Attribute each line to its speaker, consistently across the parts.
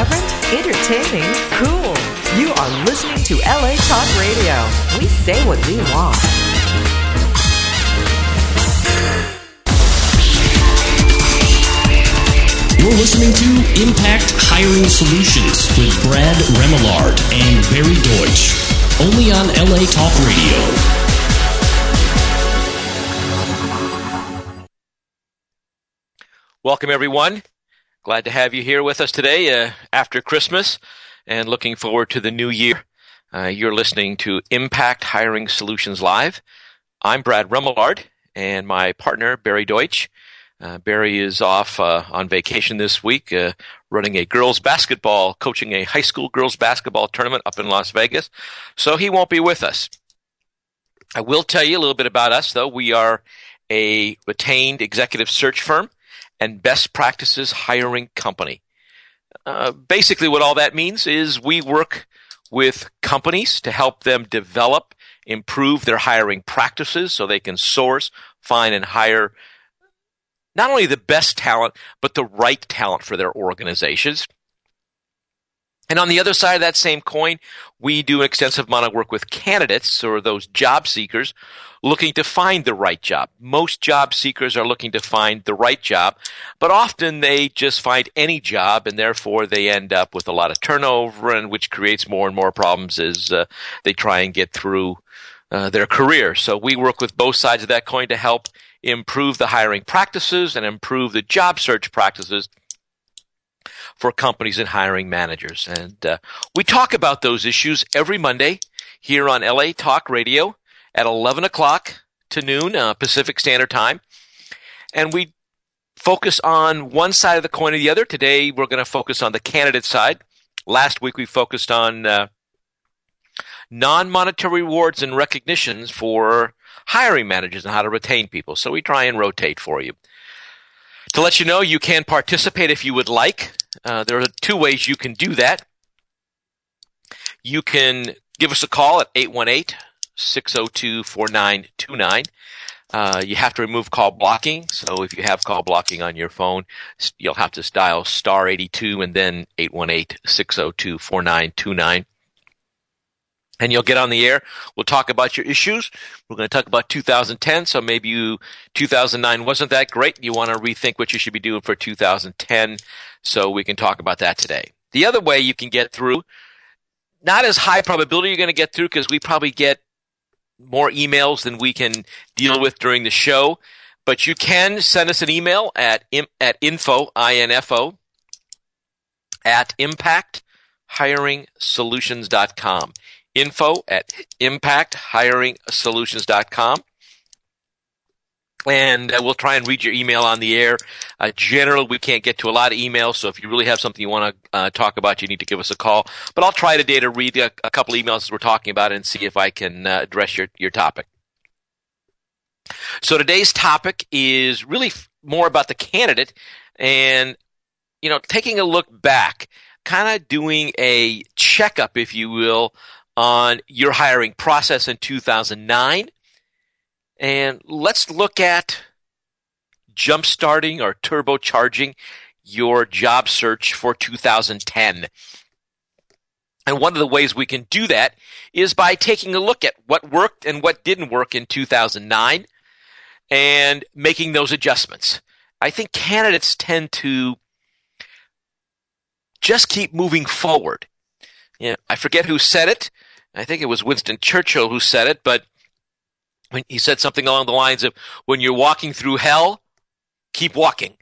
Speaker 1: Irreverent, entertaining, cool. You are listening to LA Talk Radio. We say what we want.
Speaker 2: You're listening to Impact Hiring Solutions with Brad Remillard and Barry Deutsch. Only on LA Talk Radio.
Speaker 3: Welcome, everyone. Glad to have you here with us today uh, after Christmas and looking forward to the new year. Uh, you're listening to Impact Hiring Solutions Live. I'm Brad Remillard and my partner, Barry Deutsch. Uh, Barry is off uh, on vacation this week, uh, running a girls basketball, coaching a high school girls basketball tournament up in Las Vegas. So he won't be with us. I will tell you a little bit about us, though. We are a retained executive search firm and best practices hiring company. Uh, basically, what all that means is we work with companies to help them develop, improve their hiring practices so they can source, find, and hire not only the best talent, but the right talent for their organizations. And on the other side of that same coin, we do an extensive amount of work with candidates or those job seekers looking to find the right job. Most job seekers are looking to find the right job, but often they just find any job and therefore they end up with a lot of turnover and which creates more and more problems as uh, they try and get through uh, their career. So we work with both sides of that coin to help improve the hiring practices and improve the job search practices for companies and hiring managers. And uh, we talk about those issues every Monday here on LA Talk Radio at 11 o'clock to noon uh, Pacific Standard Time. And we focus on one side of the coin or the other. Today, we're going to focus on the candidate side. Last week, we focused on uh, non monetary rewards and recognitions for hiring managers and how to retain people. So we try and rotate for you. To let you know, you can participate if you would like. Uh, there are two ways you can do that. You can give us a call at 818 602 4929. Uh, you have to remove call blocking. So if you have call blocking on your phone, you'll have to dial star 82 and then 818-602-4929. And you'll get on the air. We'll talk about your issues. We're going to talk about 2010. So maybe you, 2009 wasn't that great. You want to rethink what you should be doing for 2010. So we can talk about that today. The other way you can get through, not as high probability you're going to get through because we probably get more emails than we can deal with during the show. But you can send us an email at at info info at impacthiringsolutions.com. Info at impacthiringsolutions.com and uh, we'll try and read your email on the air. Uh, generally, we can't get to a lot of emails, so if you really have something you want to uh, talk about, you need to give us a call. But I'll try today to read a, a couple emails as we're talking about and see if I can uh, address your, your topic. So today's topic is really f- more about the candidate and, you know, taking a look back, kind of doing a checkup, if you will, on your hiring process in 2009 and let's look at jumpstarting or turbocharging your job search for 2010. And one of the ways we can do that is by taking a look at what worked and what didn't work in 2009 and making those adjustments. I think candidates tend to just keep moving forward. Know, I forget who said it. I think it was Winston Churchill who said it, but he said something along the lines of, when you're walking through hell, keep walking.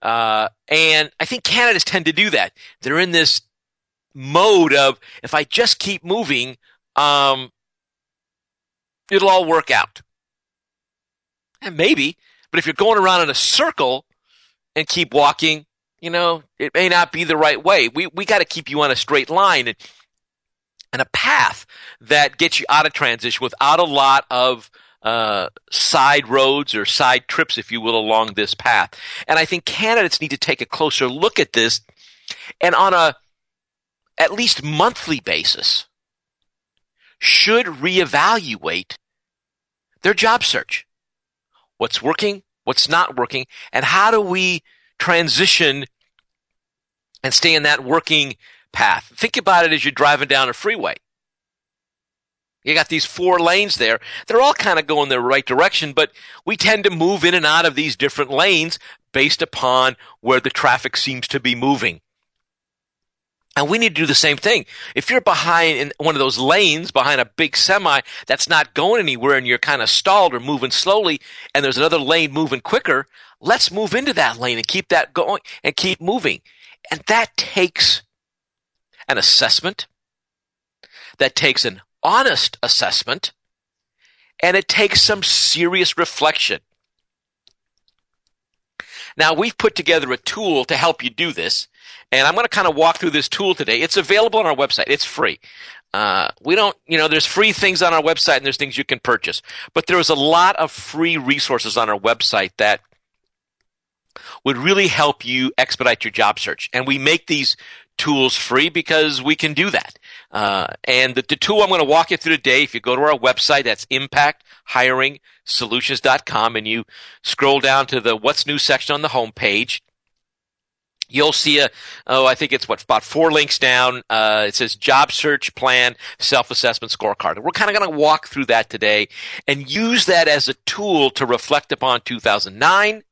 Speaker 3: Uh, and I think candidates tend to do that. They're in this mode of, if I just keep moving, um, it'll all work out. And maybe, but if you're going around in a circle and keep walking, you know, it may not be the right way. We, we got to keep you on a straight line. And and a path that gets you out of transition without a lot of uh, side roads or side trips, if you will, along this path. And I think candidates need to take a closer look at this and on a at least monthly basis should reevaluate their job search. What's working, what's not working, and how do we transition and stay in that working path. Think about it as you're driving down a freeway. You got these four lanes there. They're all kind of going the right direction, but we tend to move in and out of these different lanes based upon where the traffic seems to be moving. And we need to do the same thing. If you're behind in one of those lanes behind a big semi that's not going anywhere and you're kind of stalled or moving slowly and there's another lane moving quicker, let's move into that lane and keep that going and keep moving. And that takes an assessment. That takes an honest assessment. And it takes some serious reflection. Now we've put together a tool to help you do this. And I'm going to kind of walk through this tool today. It's available on our website. It's free. Uh, we don't, you know, there's free things on our website and there's things you can purchase. But there's a lot of free resources on our website that would really help you expedite your job search. And we make these tools free because we can do that. Uh, and the, the, tool I'm going to walk you through today, if you go to our website, that's impacthiringsolutions.com and you scroll down to the what's new section on the homepage, you'll see a, oh, I think it's what, about four links down. Uh, it says job search plan, self-assessment scorecard. We're kind of going to walk through that today and use that as a tool to reflect upon 2009,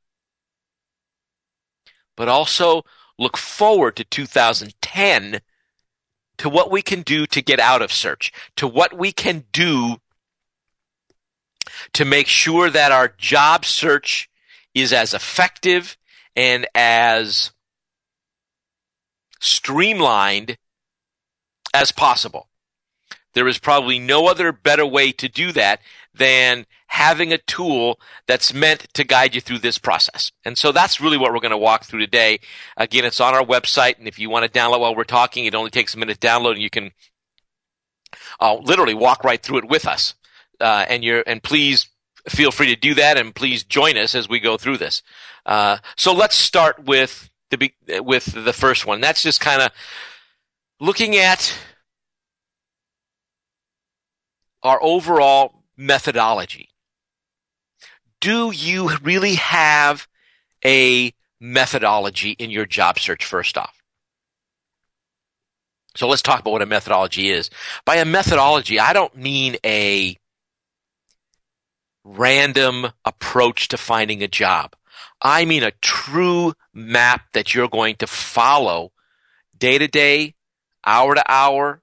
Speaker 3: but also look forward to 2010 to what we can do to get out of search, to what we can do to make sure that our job search is as effective and as streamlined as possible. There is probably no other better way to do that than having a tool that's meant to guide you through this process. And so that's really what we're going to walk through today. Again, it's on our website, and if you want to download while we're talking, it only takes a minute to download, and you can uh, literally walk right through it with us. Uh, and you're and please feel free to do that, and please join us as we go through this. Uh, so let's start with the with the first one. That's just kind of looking at our overall methodology do you really have a methodology in your job search first off? So let's talk about what a methodology is. By a methodology, I don't mean a random approach to finding a job. I mean a true map that you're going to follow day to day, hour to hour,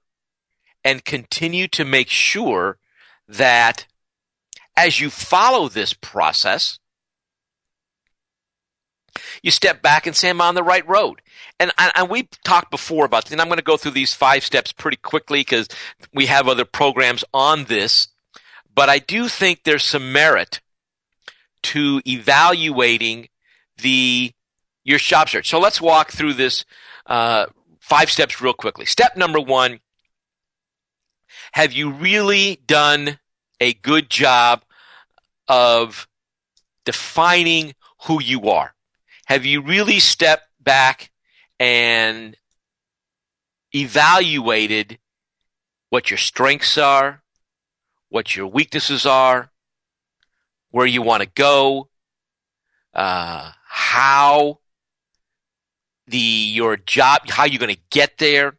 Speaker 3: and continue to make sure that as you follow this process, you step back and say, I'm on the right road. And, and we talked before about, this, and I'm going to go through these five steps pretty quickly because we have other programs on this. But I do think there's some merit to evaluating the your job search. So let's walk through this uh, five steps real quickly. Step number one: Have you really done a good job of defining who you are? Have you really stepped back and evaluated what your strengths are, what your weaknesses are, where you want to go, uh, how the your job, how you're going to get there?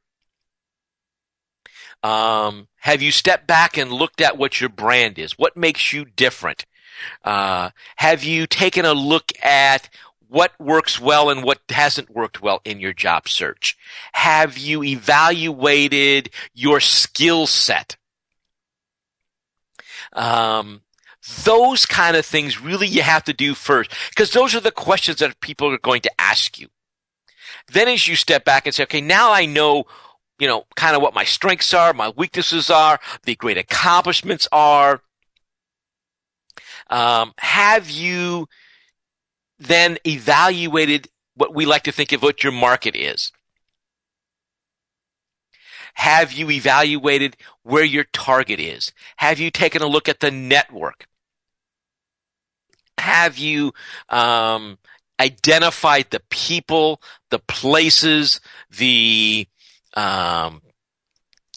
Speaker 3: Um, have you stepped back and looked at what your brand is? What makes you different? Uh, have you taken a look at what works well and what hasn't worked well in your job search? Have you evaluated your skill set? Um, those kind of things really you have to do first because those are the questions that people are going to ask you. Then as you step back and say, okay, now I know, you know, kind of what my strengths are, my weaknesses are, the great accomplishments are. Um, have you then evaluated what we like to think of what your market is? Have you evaluated where your target is? Have you taken a look at the network? Have you um, identified the people, the places, the um,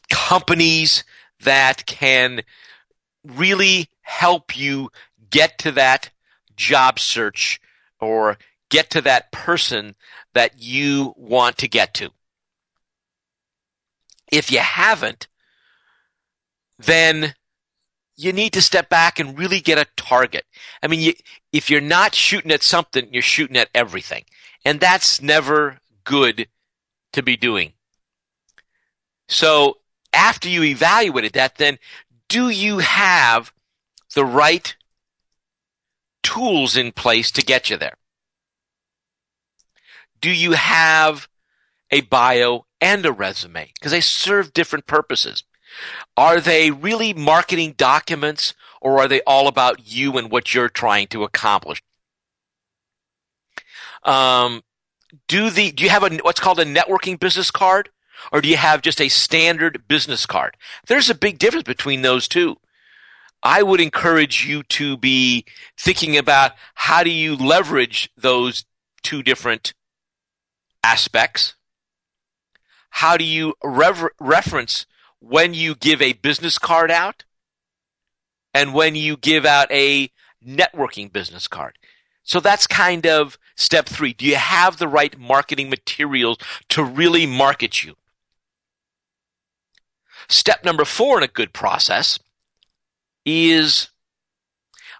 Speaker 3: companies that can really help you get to that job search or get to that person that you want to get to. If you haven't, then you need to step back and really get a target. I mean, you, if you're not shooting at something, you're shooting at everything. And that's never good to be doing. So after you evaluated that, then do you have the right tools in place to get you there? Do you have a bio and a resume? Because they serve different purposes. Are they really marketing documents or are they all about you and what you're trying to accomplish? Um, do the do you have a what's called a networking business card or do you have just a standard business card? There's a big difference between those two. I would encourage you to be thinking about how do you leverage those two different aspects? How do you rever- reference when you give a business card out and when you give out a networking business card? So that's kind of step three. Do you have the right marketing materials to really market you? Step number four in a good process is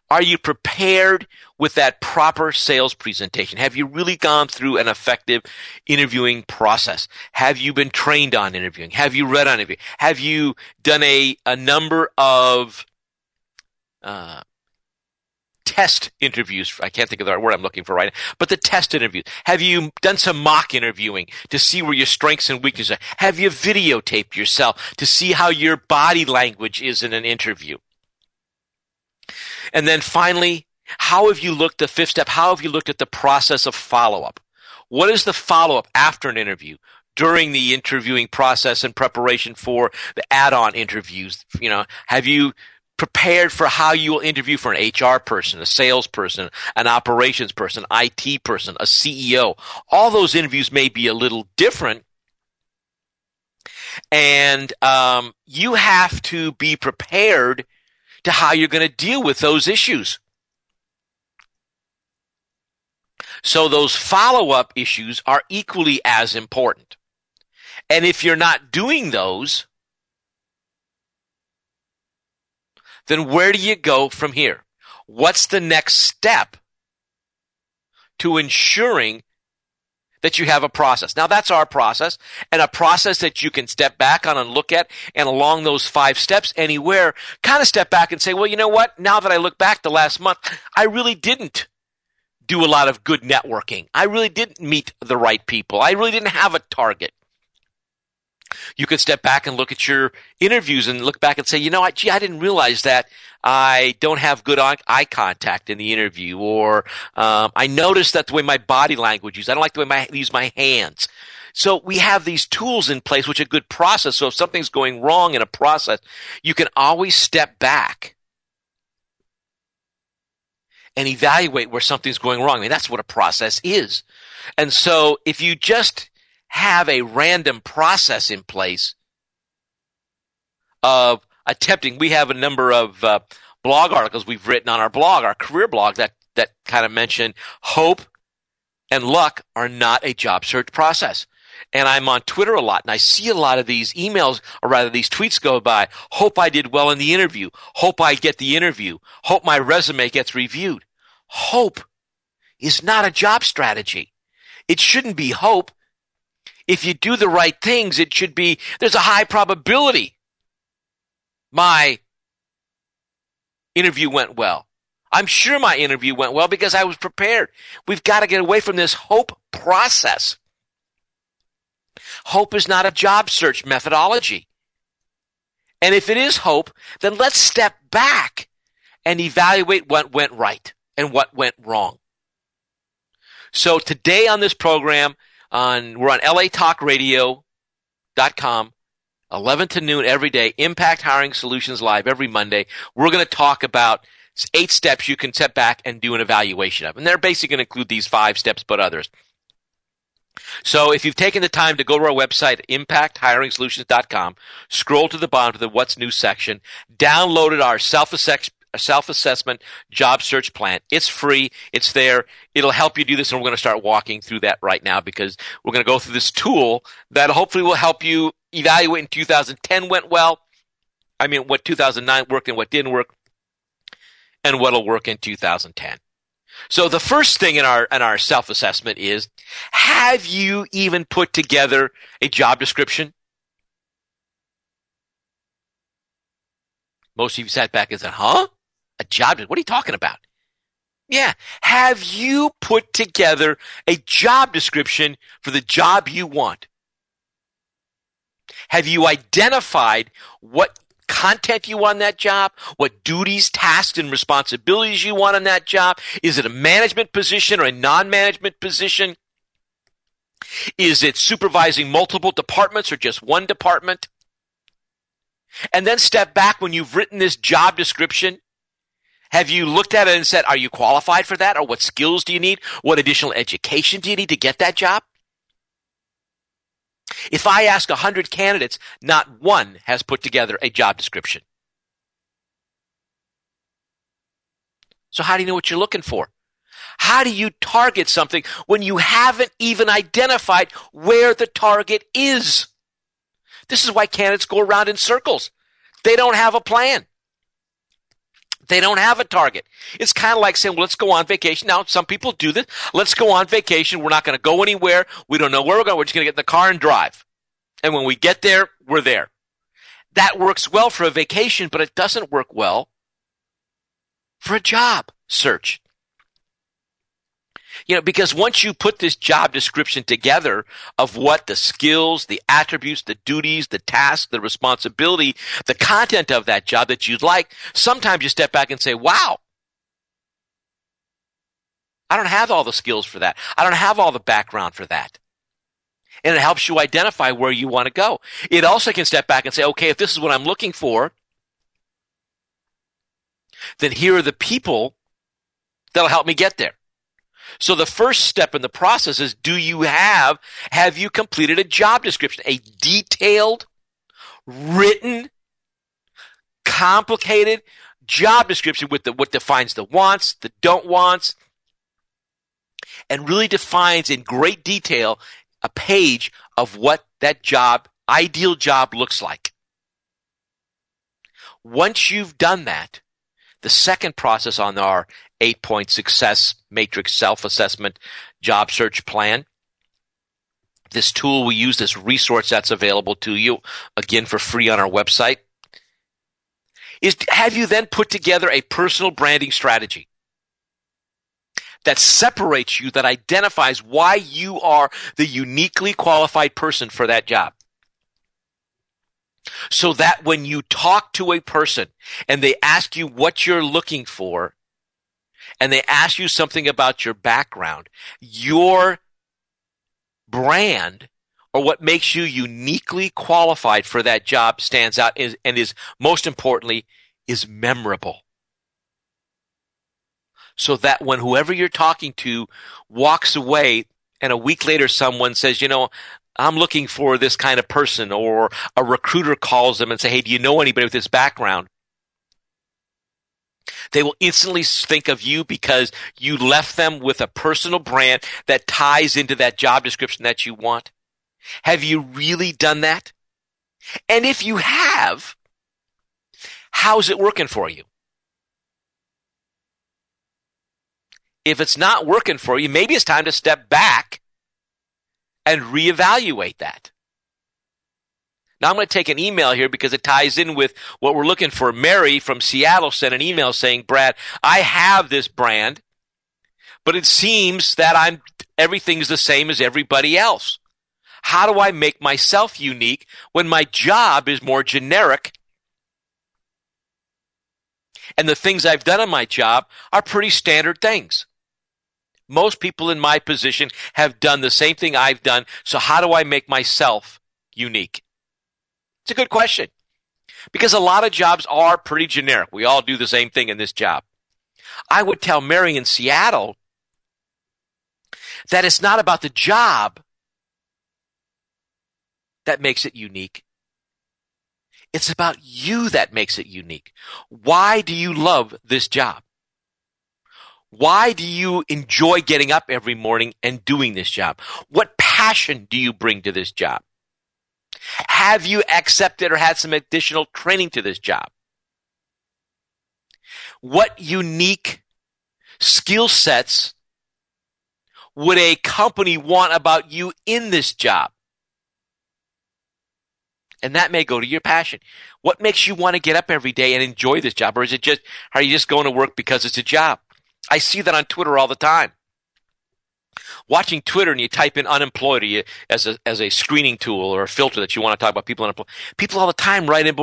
Speaker 3: are you prepared with that proper sales presentation? Have you really gone through an effective interviewing process? Have you been trained on interviewing? Have you read on interviewing? Have you done a, a number of uh, test interviews. I can't think of the word I'm looking for right now, but the test interviews. Have you done some mock interviewing to see where your strengths and weaknesses are? Have you videotaped yourself to see how your body language is in an interview? And then finally, how have you looked, the fifth step, how have you looked at the process of follow up? What is the follow up after an interview? During the interviewing process and preparation for the add-on interviews, you know, have you prepared for how you will interview for an HR person, a salesperson, an operations person, IT person, a CEO. All those interviews may be a little different. And um, you have to be prepared to how you're going to deal with those issues. So those follow up issues are equally as important. And if you're not doing those, then where do you go from here? What's the next step to ensuring that you have a process? Now that's our process and a process that you can step back on and look at and along those five steps anywhere, kind of step back and say, well, you know what? Now that I look back the last month, I really didn't do a lot of good networking. I really didn't meet the right people. I really didn't have a target. You could step back and look at your interviews and look back and say, you know what, gee, I didn't realize that I don't have good eye contact in the interview, or um, I noticed that the way my body language is, I don't like the way my, I use my hands. So we have these tools in place, which are good process. So if something's going wrong in a process, you can always step back and evaluate where something's going wrong. I mean, that's what a process is. And so if you just have a random process in place of attempting. We have a number of uh, blog articles we've written on our blog, our career blog, that that kind of mention hope and luck are not a job search process. And I'm on Twitter a lot, and I see a lot of these emails, or rather these tweets go by. Hope I did well in the interview. Hope I get the interview. Hope my resume gets reviewed. Hope is not a job strategy. It shouldn't be hope if you do the right things, it should be, there's a high probability my interview went well. I'm sure my interview went well because I was prepared. We've got to get away from this hope process. Hope is not a job search methodology. And if it is hope, then let's step back and evaluate what went right and what went wrong. So today on this program, on we're on latalkradio.com 11 to noon every day impact hiring solutions live every monday. We're going to talk about eight steps you can step back and do an evaluation of and they're basically going to include these five steps but others. So if you've taken the time to go to our website, impacthiringsolutions.com, scroll to the bottom to the what's new section, downloaded our self self-assessment job search plan. It's free. It's there. It'll help you do this. And we're going to start walking through that right now because we're going to go through this tool that hopefully will help you evaluate in 2010 went well. I mean, what 2009 worked and what didn't work and what'll work in 2010. So the first thing in our in our self-assessment is have you even put together a job description? Most of you sat back and said, huh? A job? What are you talking about? Yeah. Have you put together a job description for the job you want? Have you identified what content you want on that job? What duties, tasks, and responsibilities you want on that job? Is it a management position or a non-management position? Is it supervising multiple departments or just one department? And then step back when you've written this job description. Have you looked at it and said, are you qualified for that? Or what skills do you need? What additional education do you need to get that job? If I ask 100 candidates, not one has put together a job description. So how do you know what you're looking for? How do you target something when you haven't even identified where the target is? This is why candidates go around in circles. They don't have a plan. They don't have a target. It's kind of like saying, well, let's go on vacation. Now, some people do this. Let's go on vacation. We're not going to go anywhere. We don't know where we're going. We're just going to get in the car and drive. And when we get there, we're there. That works well for a vacation, but it doesn't work well for a job search. You know, because once you put this job description together of what the skills, the attributes, the duties, the tasks, the responsibility, the content of that job that you'd like, sometimes you step back and say, wow, I don't have all the skills for that. I don't have all the background for that. And it helps you identify where you want to go. It also can step back and say, okay, if this is what I'm looking for, then here are the people that'll help me get there. So the first step in the process is do you have, have you completed a job description, a detailed, written, complicated job description with the, what defines the wants, the don't wants, and really defines in great detail a page of what that job, ideal job looks like. Once you've done that, the second process on our eight point success matrix self assessment job search plan. This tool we use, this resource that's available to you, again for free on our website, is have you then put together a personal branding strategy that separates you, that identifies why you are the uniquely qualified person for that job so that when you talk to a person and they ask you what you're looking for and they ask you something about your background, your brand or what makes you uniquely qualified for that job stands out and is most importantly is memorable. So that when whoever you're talking to walks away and a week later someone says, you know, I'm looking for this kind of person, or a recruiter calls them and say, Hey, do you know anybody with this background? They will instantly think of you because you left them with a personal brand that ties into that job description that you want. Have you really done that? And if you have, how's it working for you? If it's not working for you, maybe it's time to step back and reevaluate that. Now I'm going to take an email here because it ties in with what we're looking for. Mary from Seattle sent an email saying, Brad, I have this brand, but it seems that I'm, everything's the same as everybody else. How do I make myself unique when my job is more generic? And the things I've done in my job are pretty standard things. Most people in my position have done the same thing I've done. So how do I make myself unique? It's a good question because a lot of jobs are pretty generic. We all do the same thing in this job. I would tell Mary in Seattle that it's not about the job that makes it unique. It's about you that makes it unique. Why do you love this job? Why do you enjoy getting up every morning and doing this job? What passion do you bring to this job? Have you accepted or had some additional training to this job? What unique skill sets would a company want about you in this job? And that may go to your passion. What makes you want to get up every day and enjoy this job? Or is it just, are you just going to work because it's a job? I see that on Twitter all the time. Watching Twitter and you type in unemployed you, as a as a screening tool or a filter that you want to talk about people unemployed. People all the time write in,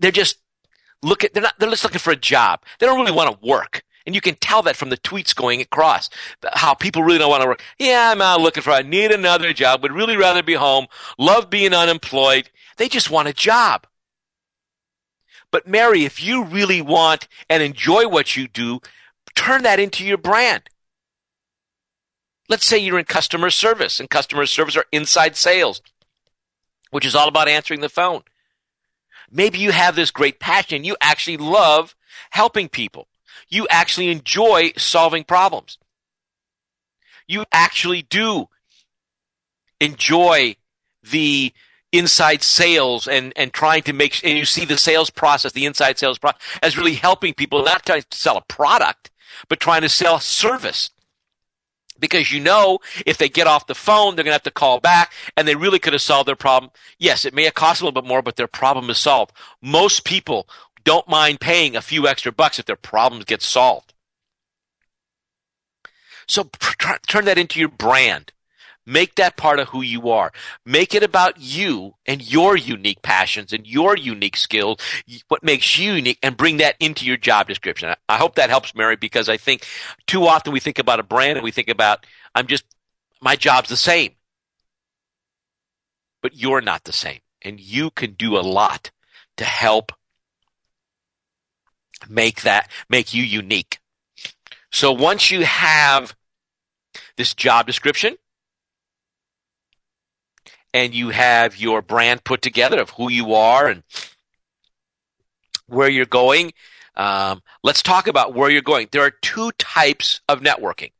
Speaker 3: they're just look at they're not they're just looking for a job. They don't really want to work. And you can tell that from the tweets going across, how people really don't want to work. Yeah, I'm out looking for, I need another job, would really rather be home, love being unemployed. They just want a job. But Mary, if you really want and enjoy what you do, turn that into your brand. Let's say you're in customer service, and customer service are inside sales, which is all about answering the phone. Maybe you have this great passion. You actually love helping people. You actually enjoy solving problems. You actually do enjoy the inside sales and, and trying to make, and you see the sales process, the inside sales process as really helping people, not trying to sell a product, but trying to sell service. Because you know, if they get off the phone, they're going to have to call back and they really could have solved their problem. Yes, it may have cost a little bit more, but their problem is solved. Most people don't mind paying a few extra bucks if their problems get solved. So tr- turn that into your brand. Make that part of who you are. Make it about you and your unique passions and your unique skills, what makes you unique, and bring that into your job description. I hope that helps, Mary, because I think too often we think about a brand and we think about, I'm just, my job's the same. But you're not the same. And you can do a lot to help make that, make you unique. So once you have this job description, and you have your brand put together of who you are and where you're going. Um, let's talk about where you're going. There are two types of networking.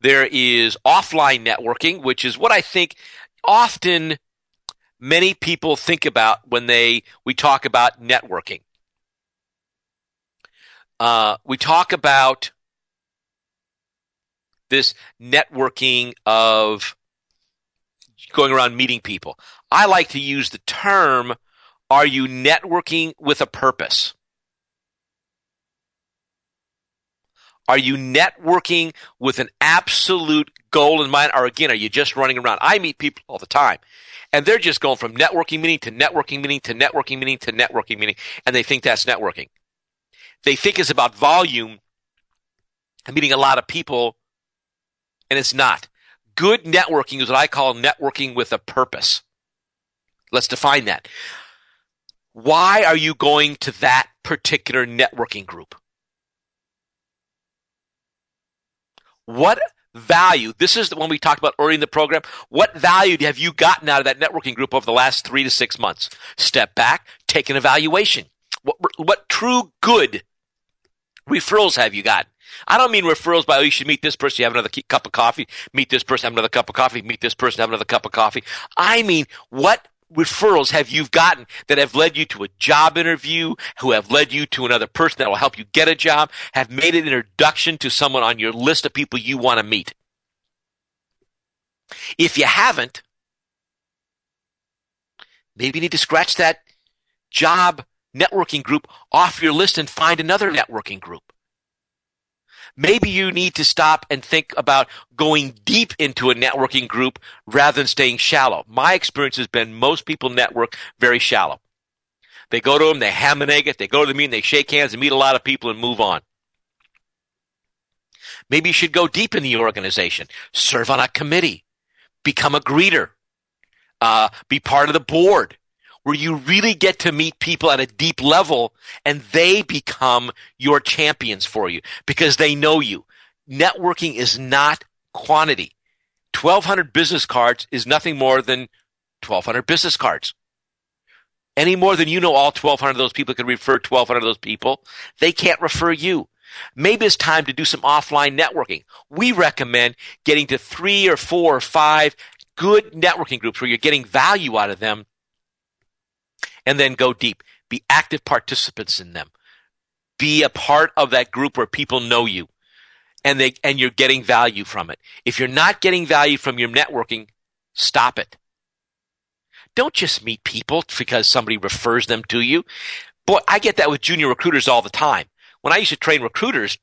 Speaker 3: There is offline networking, which is what I think often many people think about when they we talk about networking. Uh, we talk about this networking of going around meeting people. I like to use the term, are you networking with a purpose? Are you networking with an absolute goal in mind? Or again, are you just running around? I meet people all the time and they're just going from networking meeting to networking meeting to networking meeting to networking meeting and they think that's networking. They think it's about volume and meeting a lot of people and it's not. Good networking is what I call networking with a purpose. Let's define that. Why are you going to that particular networking group? What value, this is the one we talked about early in the program, what value have you gotten out of that networking group over the last three to six months? Step back, take an evaluation. What, what true good referrals have you gotten? I don't mean referrals by, oh, you should meet this person, you have another cup of coffee, meet this person, have another cup of coffee, meet this person, have another cup of coffee. I mean, what referrals have you gotten that have led you to a job interview, who have led you to another person that will help you get a job, have made an introduction to someone on your list of people you want to meet? If you haven't, maybe you need to scratch that job networking group off your list and find another networking group. Maybe you need to stop and think about going deep into a networking group rather than staying shallow. My experience has been most people network very shallow. They go to them, they ham and egg it, they go to the meeting, they shake hands and meet a lot of people and move on. Maybe you should go deep in the organization, serve on a committee, become a greeter, uh, be part of the board, where you really get to meet people at a deep level and they become your champions for you because they know you. Networking is not quantity. 1200 business cards is nothing more than 1200 business cards. any more than you know all 1,200 of those people can refer 1,200 of those people. They can't refer you. Maybe it's time to do some offline networking. We recommend getting to three or four or five good networking groups where you're getting value out of them and then go deep. Be active participants in them. Be a part of that group where people know you and they, and you're getting value from it. If you're not getting value from your networking, stop it. Don't just meet people because somebody refers them to you. Boy, I get that with junior recruiters all the time. When I used to train recruiters,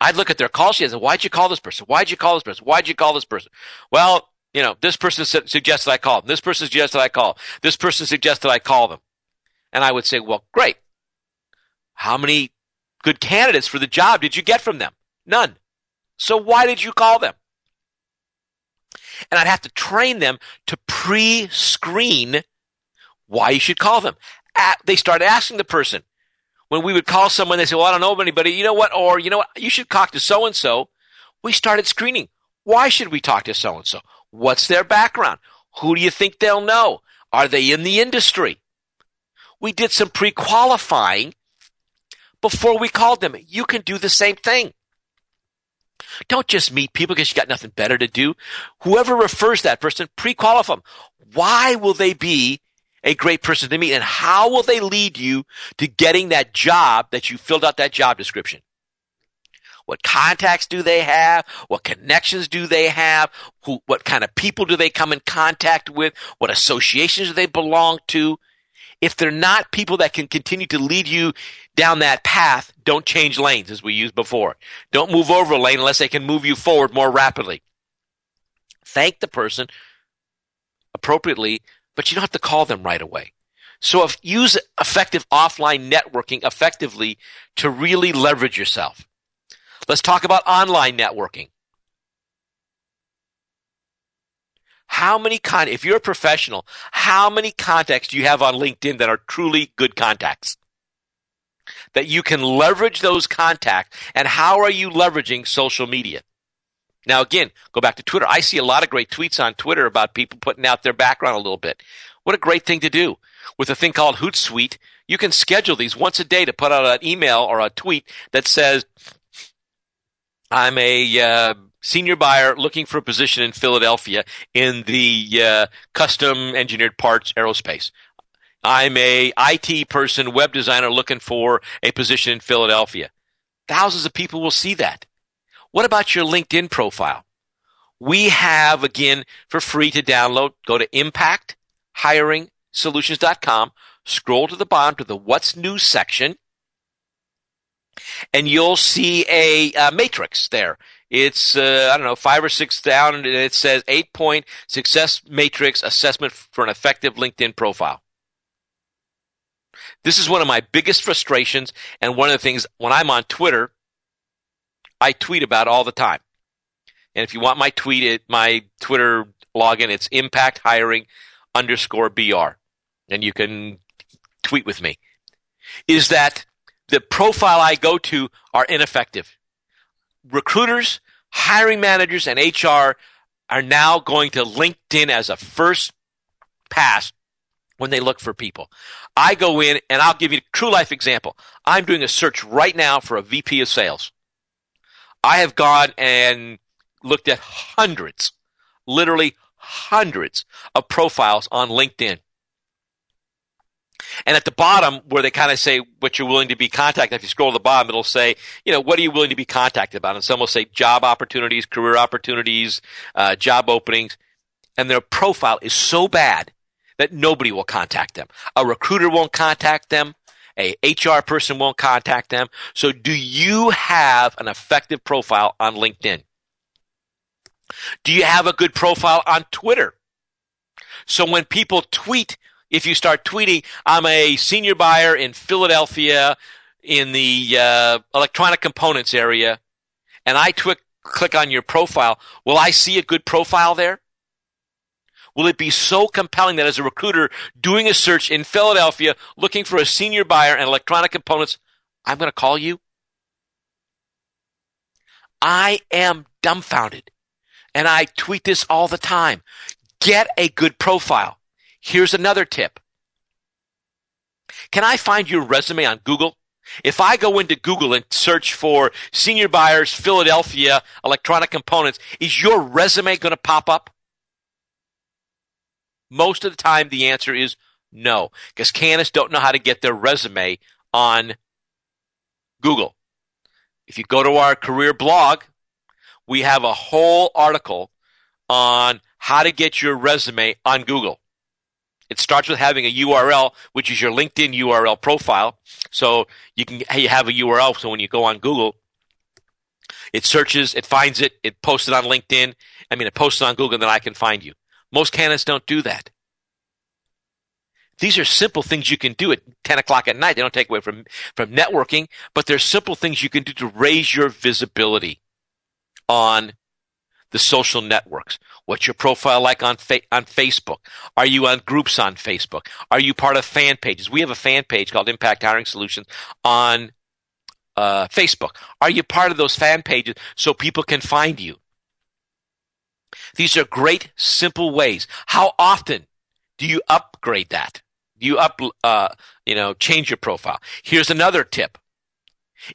Speaker 3: I'd look at their call sheet and say, why'd you call this person? Why'd you call this person? Why'd you call this person? Well, you know, this person su- suggested I call them. This person suggested I call. This person suggested I call them. And I would say, well, great. How many good candidates for the job did you get from them? None. So why did you call them? And I'd have to train them to pre-screen why you should call them. At, they start asking the person. When we would call someone, they say, well, I don't know anybody. You know what? Or, you know what? You should talk to so and so. We started screening. Why should we talk to so and so? What's their background? Who do you think they'll know? Are they in the industry? We did some pre-qualifying before we called them. You can do the same thing. Don't just meet people because you got nothing better to do. Whoever refers that person, pre-qualify them. Why will they be a great person to meet and how will they lead you to getting that job that you filled out that job description? What contacts do they have? What connections do they have? Who, what kind of people do they come in contact with? What associations do they belong to? If they're not people that can continue to lead you down that path, don't change lanes as we used before. Don't move over a lane unless they can move you forward more rapidly. Thank the person appropriately, but you don't have to call them right away. So use effective offline networking effectively to really leverage yourself. Let's talk about online networking. How many con, if you're a professional, how many contacts do you have on LinkedIn that are truly good contacts? That you can leverage those contacts and how are you leveraging social media? Now again, go back to Twitter. I see a lot of great tweets on Twitter about people putting out their background a little bit. What a great thing to do. With a thing called Hootsuite, you can schedule these once a day to put out an email or a tweet that says, I'm a uh, senior buyer looking for a position in Philadelphia in the uh, custom engineered parts aerospace. I'm a IT person, web designer looking for a position in Philadelphia. Thousands of people will see that. What about your LinkedIn profile? We have, again, for free to download, go to impacthiringsolutions.com, scroll to the bottom to the what's new section, and you'll see a, a matrix there. It's, uh, I don't know, five or six down, and it says eight point success matrix assessment for an effective LinkedIn profile. This is one of my biggest frustrations, and one of the things when I'm on Twitter, I tweet about all the time. And if you want my tweet, it, my Twitter login, it's impact hiring underscore BR. And you can tweet with me. Is that the profile I go to are ineffective. Recruiters, hiring managers, and HR are now going to LinkedIn as a first pass when they look for people. I go in and I'll give you a true life example. I'm doing a search right now for a VP of sales. I have gone and looked at hundreds, literally hundreds of profiles on LinkedIn. And at the bottom, where they kind of say what you're willing to be contacted, if you scroll to the bottom, it'll say, you know, what are you willing to be contacted about? And some will say job opportunities, career opportunities, uh, job openings. And their profile is so bad that nobody will contact them. A recruiter won't contact them. A HR person won't contact them. So do you have an effective profile on LinkedIn? Do you have a good profile on Twitter? So when people tweet if you start tweeting, I'm a senior buyer in Philadelphia in the uh, electronic components area, and I click on your profile, will I see a good profile there? Will it be so compelling that as a recruiter doing a search in Philadelphia looking for a senior buyer in electronic components, I'm going to call you? I am dumbfounded. And I tweet this all the time. Get a good profile. Here's another tip. Can I find your resume on Google? If I go into Google and search for senior buyers, Philadelphia, electronic components, is your resume going to pop up? Most of the time, the answer is no, because candidates don't know how to get their resume on Google. If you go to our career blog, we have a whole article on how to get your resume on Google. It starts with having a URL, which is your LinkedIn URL profile. So you can you have a URL. So when you go on Google, it searches, it finds it, it posts it on LinkedIn. I mean, it posts it on Google, and then I can find you. Most candidates don't do that. These are simple things you can do at 10 o'clock at night. They don't take away from, from networking, but they're simple things you can do to raise your visibility on the social networks. What's your profile like on fa- on Facebook? Are you on groups on Facebook? Are you part of fan pages? We have a fan page called Impact Hiring Solutions on uh, Facebook. Are you part of those fan pages so people can find you? These are great, simple ways. How often do you upgrade that? Do you up, uh, you know, change your profile? Here's another tip.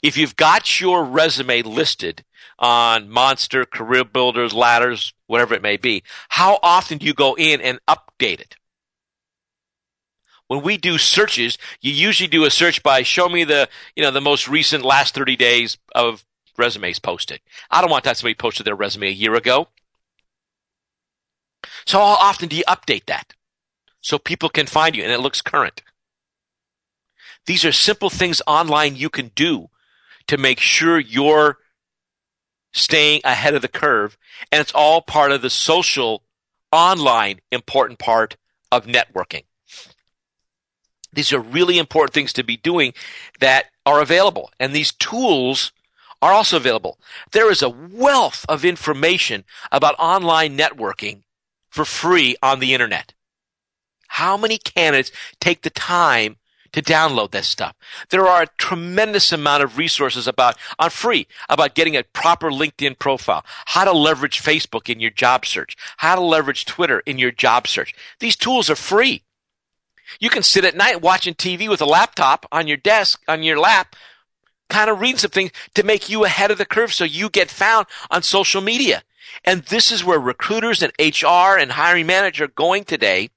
Speaker 3: If you've got your resume listed on Monster, Career Builders, Ladders, whatever it may be, how often do you go in and update it? When we do searches, you usually do a search by show me the, you know, the most recent last 30 days of resumes posted. I don't want that somebody posted their resume a year ago. So how often do you update that? So people can find you and it looks current. These are simple things online you can do to make sure you're staying ahead of the curve. And it's all part of the social, online important part of networking. These are really important things to be doing that are available. And these tools are also available. There is a wealth of information about online networking for free on the internet. How many candidates take the time to download this stuff. There are a tremendous amount of resources about on free about getting a proper LinkedIn profile, how to leverage Facebook in your job search, how to leverage Twitter in your job search. These tools are free. You can sit at night watching TV with a laptop on your desk, on your lap, kind of reading some things to make you ahead of the curve so you get found on social media. And this is where recruiters and HR and hiring manager are going today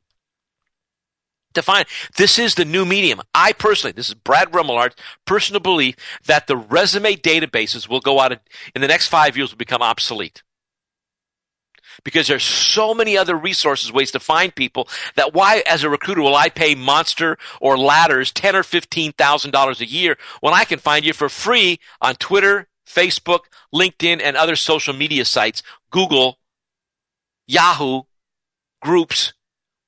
Speaker 3: define. This is the new medium. I personally, this is Brad Remillard's personal belief that the resume databases will go out in the next five years will become obsolete. Because there's so many other resources, ways to find people that why, as a recruiter, will I pay Monster or Ladders ten or fifteen thousand dollars a year when I can find you for free on Twitter, Facebook, LinkedIn, and other social media sites, Google, Yahoo, groups,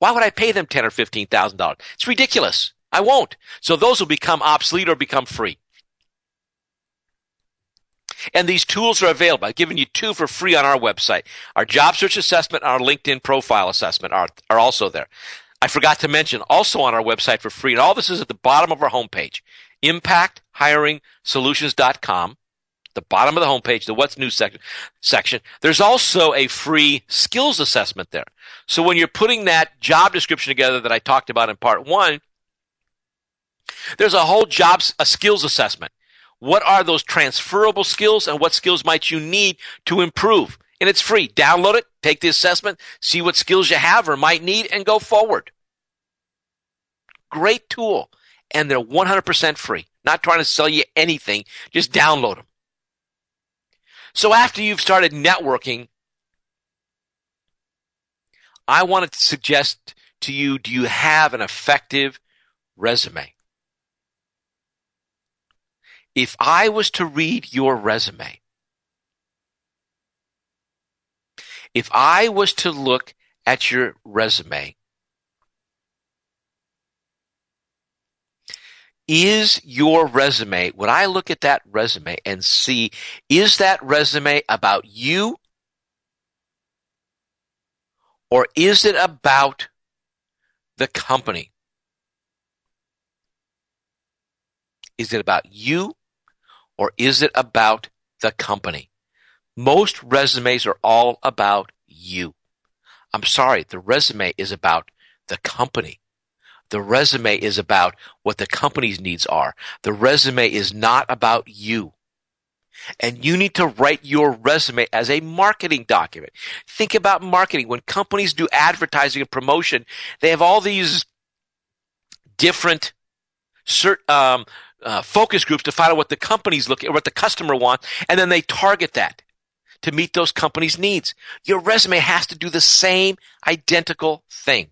Speaker 3: why would I pay them ten or fifteen thousand dollars? It's ridiculous. I won't. So those will become obsolete or become free. And these tools are available. I've given you two for free on our website. Our job search assessment and our LinkedIn profile assessment are, are also there. I forgot to mention also on our website for free, and all this is at the bottom of our homepage, impacthiringsolutions.com the bottom of the homepage, the what's new section, section, there's also a free skills assessment there. So when you're putting that job description together that I talked about in part one, there's a whole jobs, a skills assessment. What are those transferable skills and what skills might you need to improve? And it's free. Download it, take the assessment, see what skills you have or might need and go forward. Great tool. And they're 100% free. Not trying to sell you anything. Just download them. So after you've started networking, I wanted to suggest to you, do you have an effective resume? If I was to read your resume, if I was to look at your resume, is your resume, would I look at that resume and see, is that resume about you? Or is it about the company? Is it about you or is it about the company? Most resumes are all about you. I'm sorry, the resume is about the company. The resume is about what the company's needs are. The resume is not about you. And you need to write your resume as a marketing document. Think about marketing. When companies do advertising and promotion, they have all these different cert, um, uh, focus groups to find out what the company's looking what the customer wants, and then they target that to meet those companies' needs. Your resume has to do the same identical thing.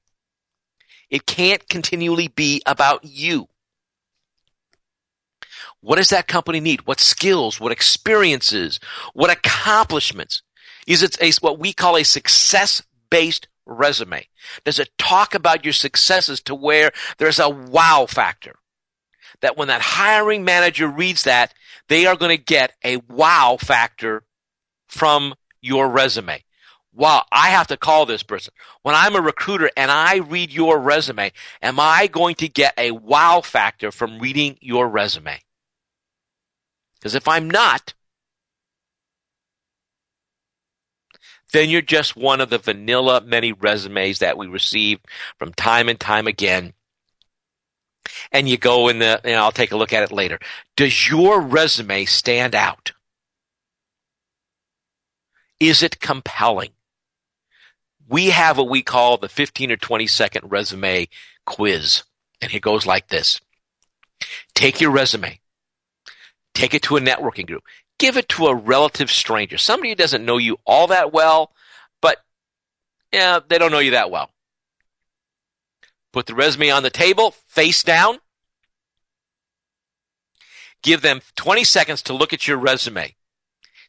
Speaker 3: It can't continually be about you. What does that company need? What skills? What experiences? What accomplishments? Is it a, what we call a success-based resume? Does it talk about your successes to where there's a wow factor? That when that hiring manager reads that, they are going to get a wow factor from your resume. Wow, I have to call this person. When I'm a recruiter and I read your resume, am I going to get a wow factor from reading your resume? Because if I'm not, then you're just one of the vanilla many resumes that we receive from time and time again. And you go in the, and I'll take a look at it later. Does your resume stand out? Is it compelling? We have what we call the 15 or 20 second resume quiz. And it goes like this. Take your resume, Take it to a networking group. Give it to a relative stranger, somebody who doesn't know you all that well, but yeah, they don't know you that well. Put the resume on the table, face down. Give them 20 seconds to look at your resume. At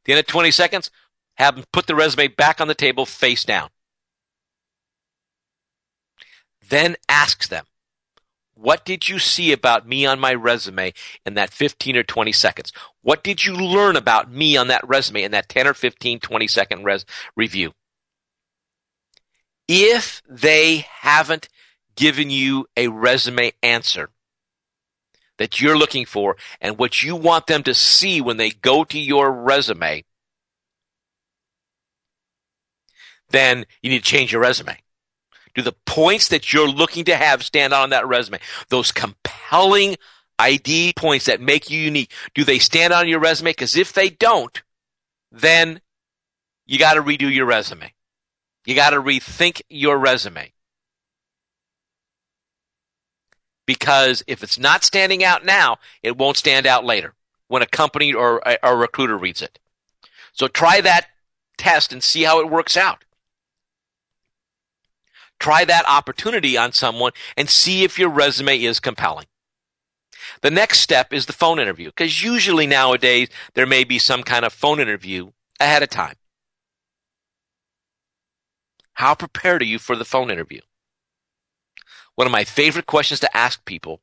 Speaker 3: the end of 20 seconds, have them put the resume back on the table, face down. Then ask them, what did you see about me on my resume in that 15 or 20 seconds? What did you learn about me on that resume in that 10 or 15, 20 second res- review? If they haven't given you a resume answer that you're looking for and what you want them to see when they go to your resume, then you need to change your resume. Do the points that you're looking to have stand out on that resume? Those compelling ID points that make you unique. Do they stand out on your resume? Because if they don't, then you got to redo your resume. You got to rethink your resume. Because if it's not standing out now, it won't stand out later when a company or a, a recruiter reads it. So try that test and see how it works out. Try that opportunity on someone and see if your resume is compelling. The next step is the phone interview because usually nowadays there may be some kind of phone interview ahead of time. How prepared are you for the phone interview? One of my favorite questions to ask people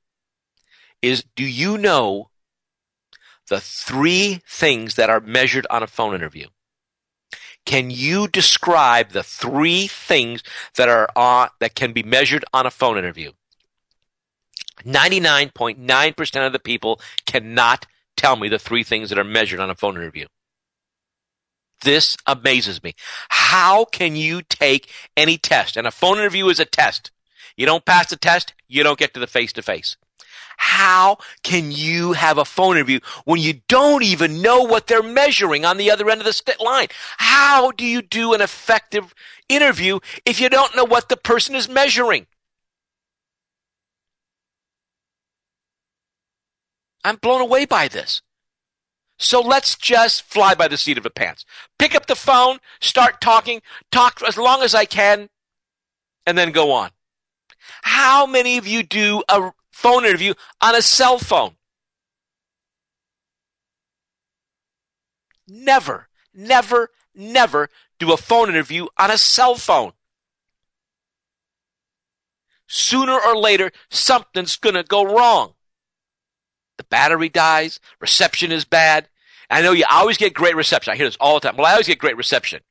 Speaker 3: is Do you know the three things that are measured on a phone interview? Can you describe the three things that are on, that can be measured on a phone interview? 99.9% of the people cannot tell me the three things that are measured on a phone interview. This amazes me. How can you take any test? And a phone interview is a test. You don't pass the test, you don't get to the face to face. How can you have a phone interview when you don't even know what they're measuring on the other end of the line? How do you do an effective interview if you don't know what the person is measuring? I'm blown away by this. So let's just fly by the seat of the pants. Pick up the phone, start talking, talk as long as I can, and then go on. How many of you do a phone interview on a cell phone. Never, never, never do a phone interview on a cell phone. Sooner or later, something's going to go wrong. The battery dies, reception is bad. I know you always get great reception. I hear this all the time. Well, I always get great reception.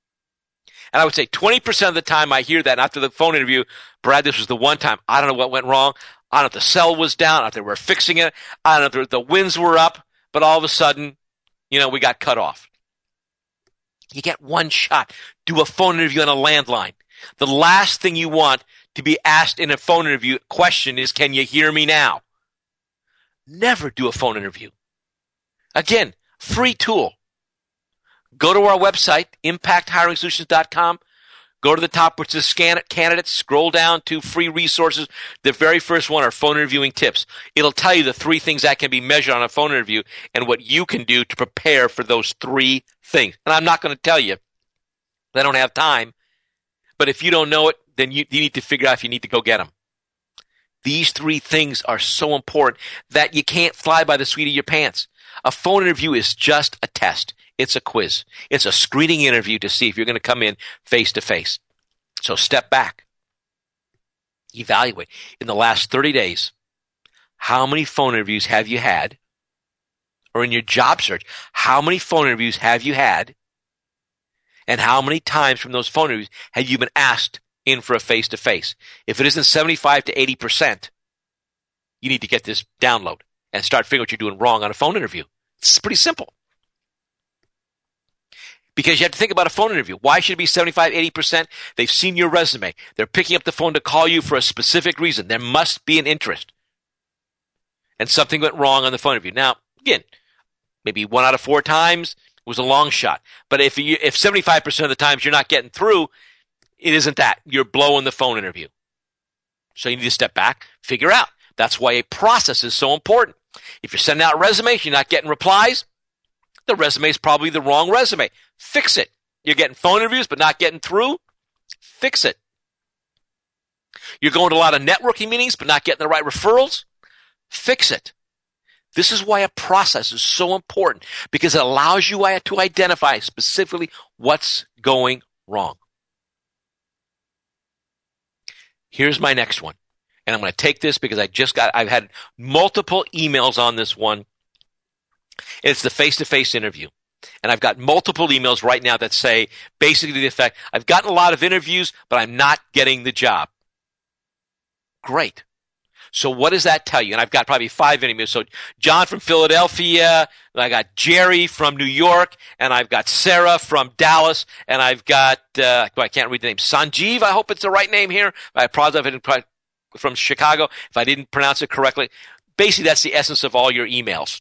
Speaker 3: And I would say 20% of the time I hear that after the phone interview, Brad, this was the one time. I don't know what went wrong. I don't know if the cell was down, I don't know if they were fixing it, I don't know if the winds were up, but all of a sudden, you know, we got cut off. You get one shot. Do a phone interview on a landline. The last thing you want to be asked in a phone interview question is, can you hear me now? Never do a phone interview. Again, free tool. Go to our website, impacthiringsolutions.com. Go to the top which is scan candidates, scroll down to free resources. The very first one are phone interviewing tips. It'll tell you the three things that can be measured on a phone interview and what you can do to prepare for those three things. And I'm not going to tell you. I don't have time. But if you don't know it, then you, you need to figure out if you need to go get them. These three things are so important that you can't fly by the seat of your pants. A phone interview is just a test. It's a quiz. It's a screening interview to see if you're going to come in face to face. So step back. Evaluate. In the last 30 days, how many phone interviews have you had? Or in your job search, how many phone interviews have you had? And how many times from those phone interviews have you been asked in for a face to face? If it isn't 75 to 80%, you need to get this download and start figuring what you're doing wrong on a phone interview. It's pretty simple. Because you have to think about a phone interview. Why should it be 75, 80%? They've seen your resume. They're picking up the phone to call you for a specific reason. There must be an interest. And something went wrong on the phone interview. Now, again, maybe one out of four times was a long shot. But if you, if 75% of the times you're not getting through, it isn't that. You're blowing the phone interview. So you need to step back, figure out. That's why a process is so important. If you're sending out resumes, you're not getting replies, the resume is probably the wrong resume. Fix it. You're getting phone interviews but not getting through. Fix it. You're going to a lot of networking meetings but not getting the right referrals. Fix it. This is why a process is so important because it allows you to identify specifically what's going wrong. Here's my next one. And I'm going to take this because I just got, I've had multiple emails on this one it's the face to face interview. And I've got multiple emails right now that say basically the effect, I've gotten a lot of interviews, but I'm not getting the job. Great. So what does that tell you? And I've got probably five interviews. So John from Philadelphia, I got Jerry from New York, and I've got Sarah from Dallas, and I've got, uh, I can't read the name, Sanjeev, I hope it's the right name here. I apologize from Chicago, if I didn't pronounce it correctly. Basically, that's the essence of all your emails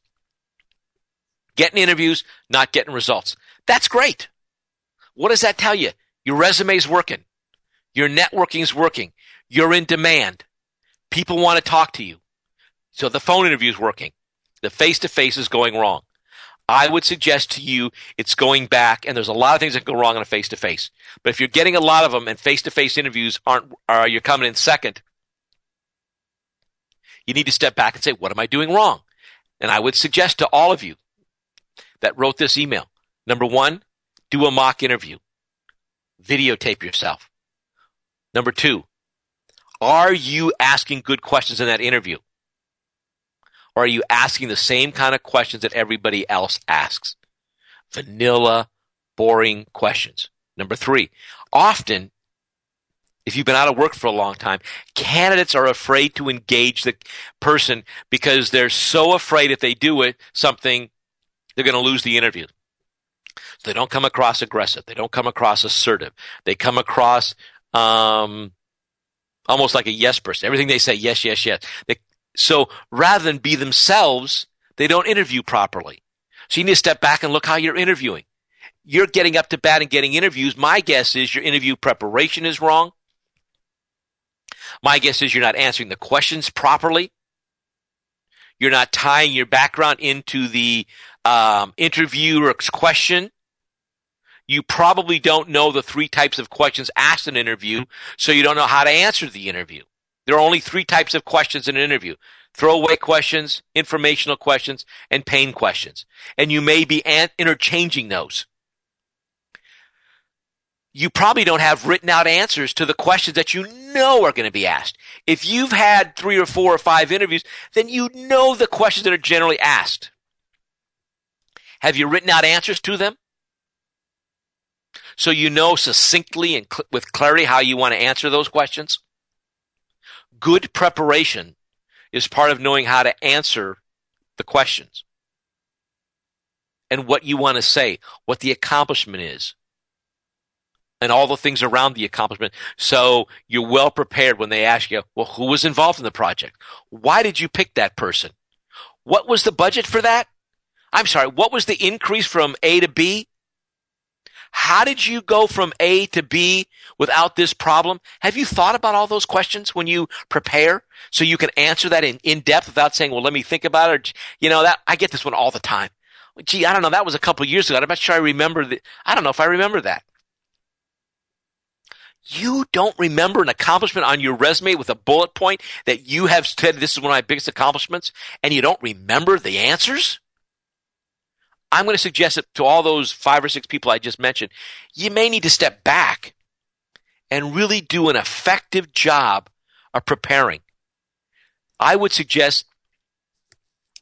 Speaker 3: getting interviews, not getting results. That's great. What does that tell you? Your resume's working. Your networking's working. You're in demand. People want to talk to you. So the phone interview's working. The face to face is going wrong. I would suggest to you it's going back, and there's a lot of things that go wrong on a face to face. But if you're getting a lot of them and face to face interviews aren't, are you're coming in second, you need to step back and say, what am I doing wrong? And I would suggest to all of you, that wrote this email. Number one, do a mock interview. Videotape yourself. Number two, are you asking good questions in that interview? Or are you asking the same kind of questions that everybody else asks? Vanilla, boring questions. Number three, often, if you've been out of work for a long time, candidates are afraid to engage the person because they're so afraid if they do it, something they're going to lose the interview. They don't come across aggressive. They don't come across assertive. They come across um, almost like a yes person. Everything they say, yes, yes, yes. They, so rather than be themselves, they don't interview properly. So you need to step back and look how you're interviewing. You're getting up to bat and getting interviews. My guess is your interview preparation is wrong. My guess is you're not answering the questions properly. You're not tying your background into the um, interviewer's question. You probably don't know the three types of questions asked in an interview, so you don't know how to answer the interview. There are only three types of questions in an interview. Throwaway questions, informational questions, and pain questions. And you may be an- interchanging those. You probably don't have written out answers to the questions that you know are going to be asked. If you've had three or four or five interviews, then you know the questions that are generally asked. Have you written out answers to them? So you know succinctly and cl- with clarity how you want to answer those questions? Good preparation is part of knowing how to answer the questions and what you want to say, what the accomplishment is. And all the things around the accomplishment. So you're well prepared when they ask you, well, who was involved in the project? Why did you pick that person? What was the budget for that? I'm sorry, what was the increase from A to B? How did you go from A to B without this problem? Have you thought about all those questions when you prepare so you can answer that in, in depth without saying, well, let me think about it? Or, you know, that I get this one all the time. Gee, I don't know. That was a couple years ago. I'm not sure I remember the, I don't know if I remember that. You don't remember an accomplishment on your resume with a bullet point that you have said this is one of my biggest accomplishments and you don't remember the answers? I'm going to suggest it to all those five or six people I just mentioned. You may need to step back and really do an effective job of preparing. I would suggest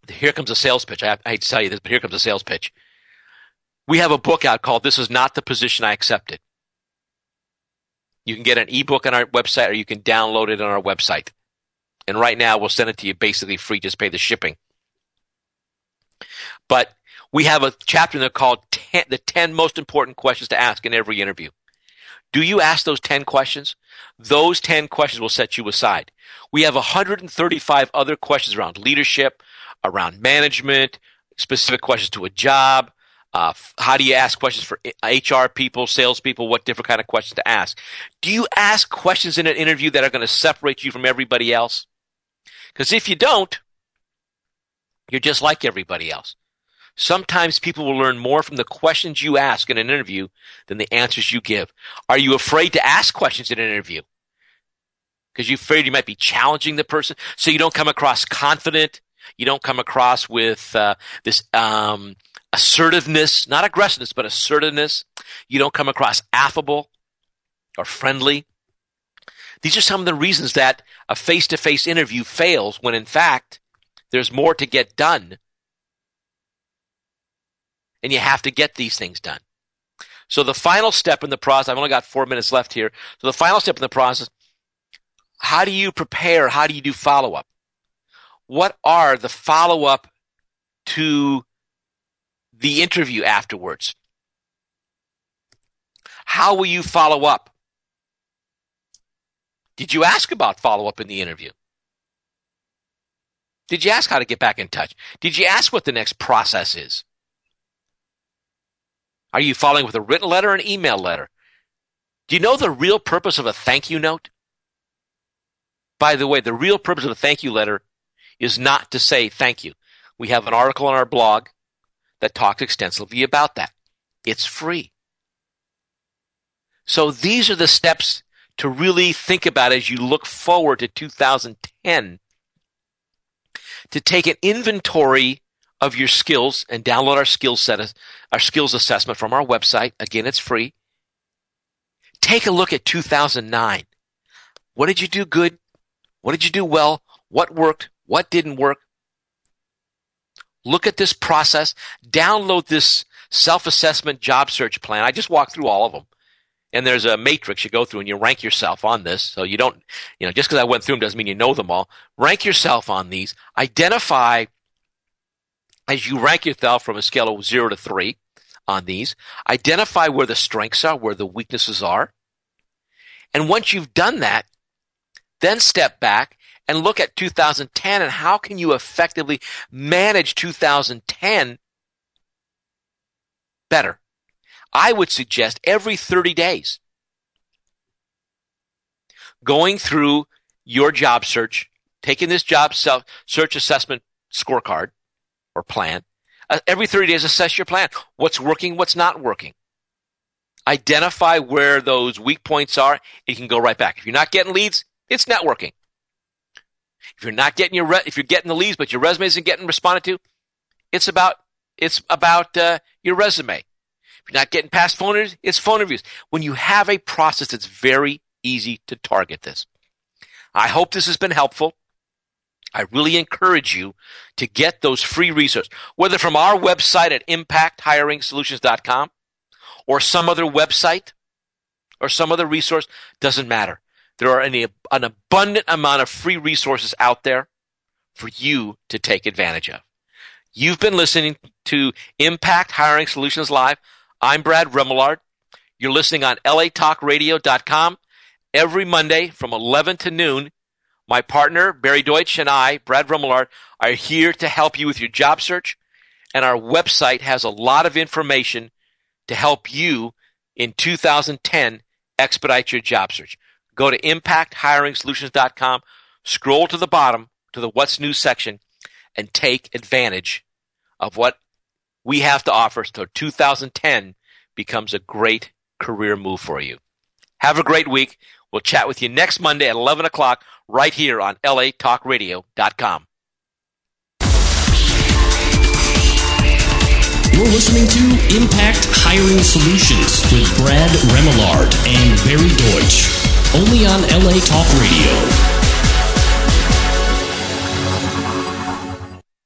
Speaker 3: here comes a sales pitch. I, I hate to tell you this, but here comes a sales pitch. We have a book out called This Is Not the Position I Accepted. You can get an ebook on our website or you can download it on our website. And right now we'll send it to you basically free, just pay the shipping. But we have a chapter in there called 10, the 10 most important questions to ask in every interview. Do you ask those 10 questions? Those 10 questions will set you aside. We have 135 other questions around leadership, around management, specific questions to a job, uh, how do you ask questions for HR people, salespeople? What different kind of questions to ask? Do you ask questions in an interview that are going to separate you from everybody else? Because if you don't, you're just like everybody else. Sometimes people will learn more from the questions you ask in an interview than the answers you give. Are you afraid to ask questions in an interview? Because you're afraid you might be challenging the person, so you don't come across confident. You don't come across with uh, this um, assertiveness, not aggressiveness, but assertiveness. You don't come across affable or friendly. These are some of the reasons that a face to face interview fails when in fact there's more to get done. And you have to get these things done. So the final step in the process, I've only got four minutes left here. So the final step in the process, how do you prepare? How do you do follow up? What are the follow up to the interview afterwards? How will you follow up? Did you ask about follow up in the interview? Did you ask how to get back in touch? Did you ask what the next process is? Are you following with a written letter or an email letter? Do you know the real purpose of a thank you note? By the way, the real purpose of a thank you letter is not to say thank you. We have an article on our blog that talks extensively about that. It's free. So these are the steps to really think about as you look forward to 2010 to take an inventory of your skills and download our skills set, our skills assessment from our website. Again, it's free. Take a look at 2009. What did you do good? What did you do well? What worked? What didn't work? Look at this process. Download this self-assessment job search plan. I just walked through all of them. And there's a matrix you go through and you rank yourself on this. So you don't, you know, just because I went through them doesn't mean you know them all. Rank yourself on these. Identify as you rank yourself from a scale of zero to three on these. Identify where the strengths are, where the weaknesses are. And once you've done that, then step back and look at 2010 and how can you effectively manage 2010 better. I would suggest every 30 days going through your job search, taking this job search assessment scorecard or plan. Uh, every 30 days, assess your plan. What's working, what's not working. Identify where those weak points are. You can go right back. If you're not getting leads, it's networking. If you're not getting your re- if you're getting the leads but your resume isn't getting responded to, it's about it's about uh, your resume. If you're not getting past phone interviews, it's phone interviews. When you have a process, it's very easy to target this. I hope this has been helpful. I really encourage you to get those free resources, whether from our website at impacthiringsolutions.com or some other website or some other resource, doesn't matter. There are an, an abundant amount of free resources out there for you to take advantage of. You've been listening to Impact Hiring Solutions Live. I'm Brad Remillard. You're listening on latalkradio.com every Monday from 11 to noon. My partner, Barry Deutsch, and I, Brad Remillard, are here to help you with your job search. And our website has a lot of information to help you in 2010 expedite your job search. Go to impacthiringsolutions.com, scroll to the bottom to the What's New section, and take advantage of what we have to offer so 2010 becomes a great career move for you. Have a great week. We'll chat with you next Monday at 11 o'clock right here on latalkradio.com.
Speaker 2: You're listening to Impact Hiring Solutions with Brad Remillard and Barry Deutsch, only on LA Talk Radio.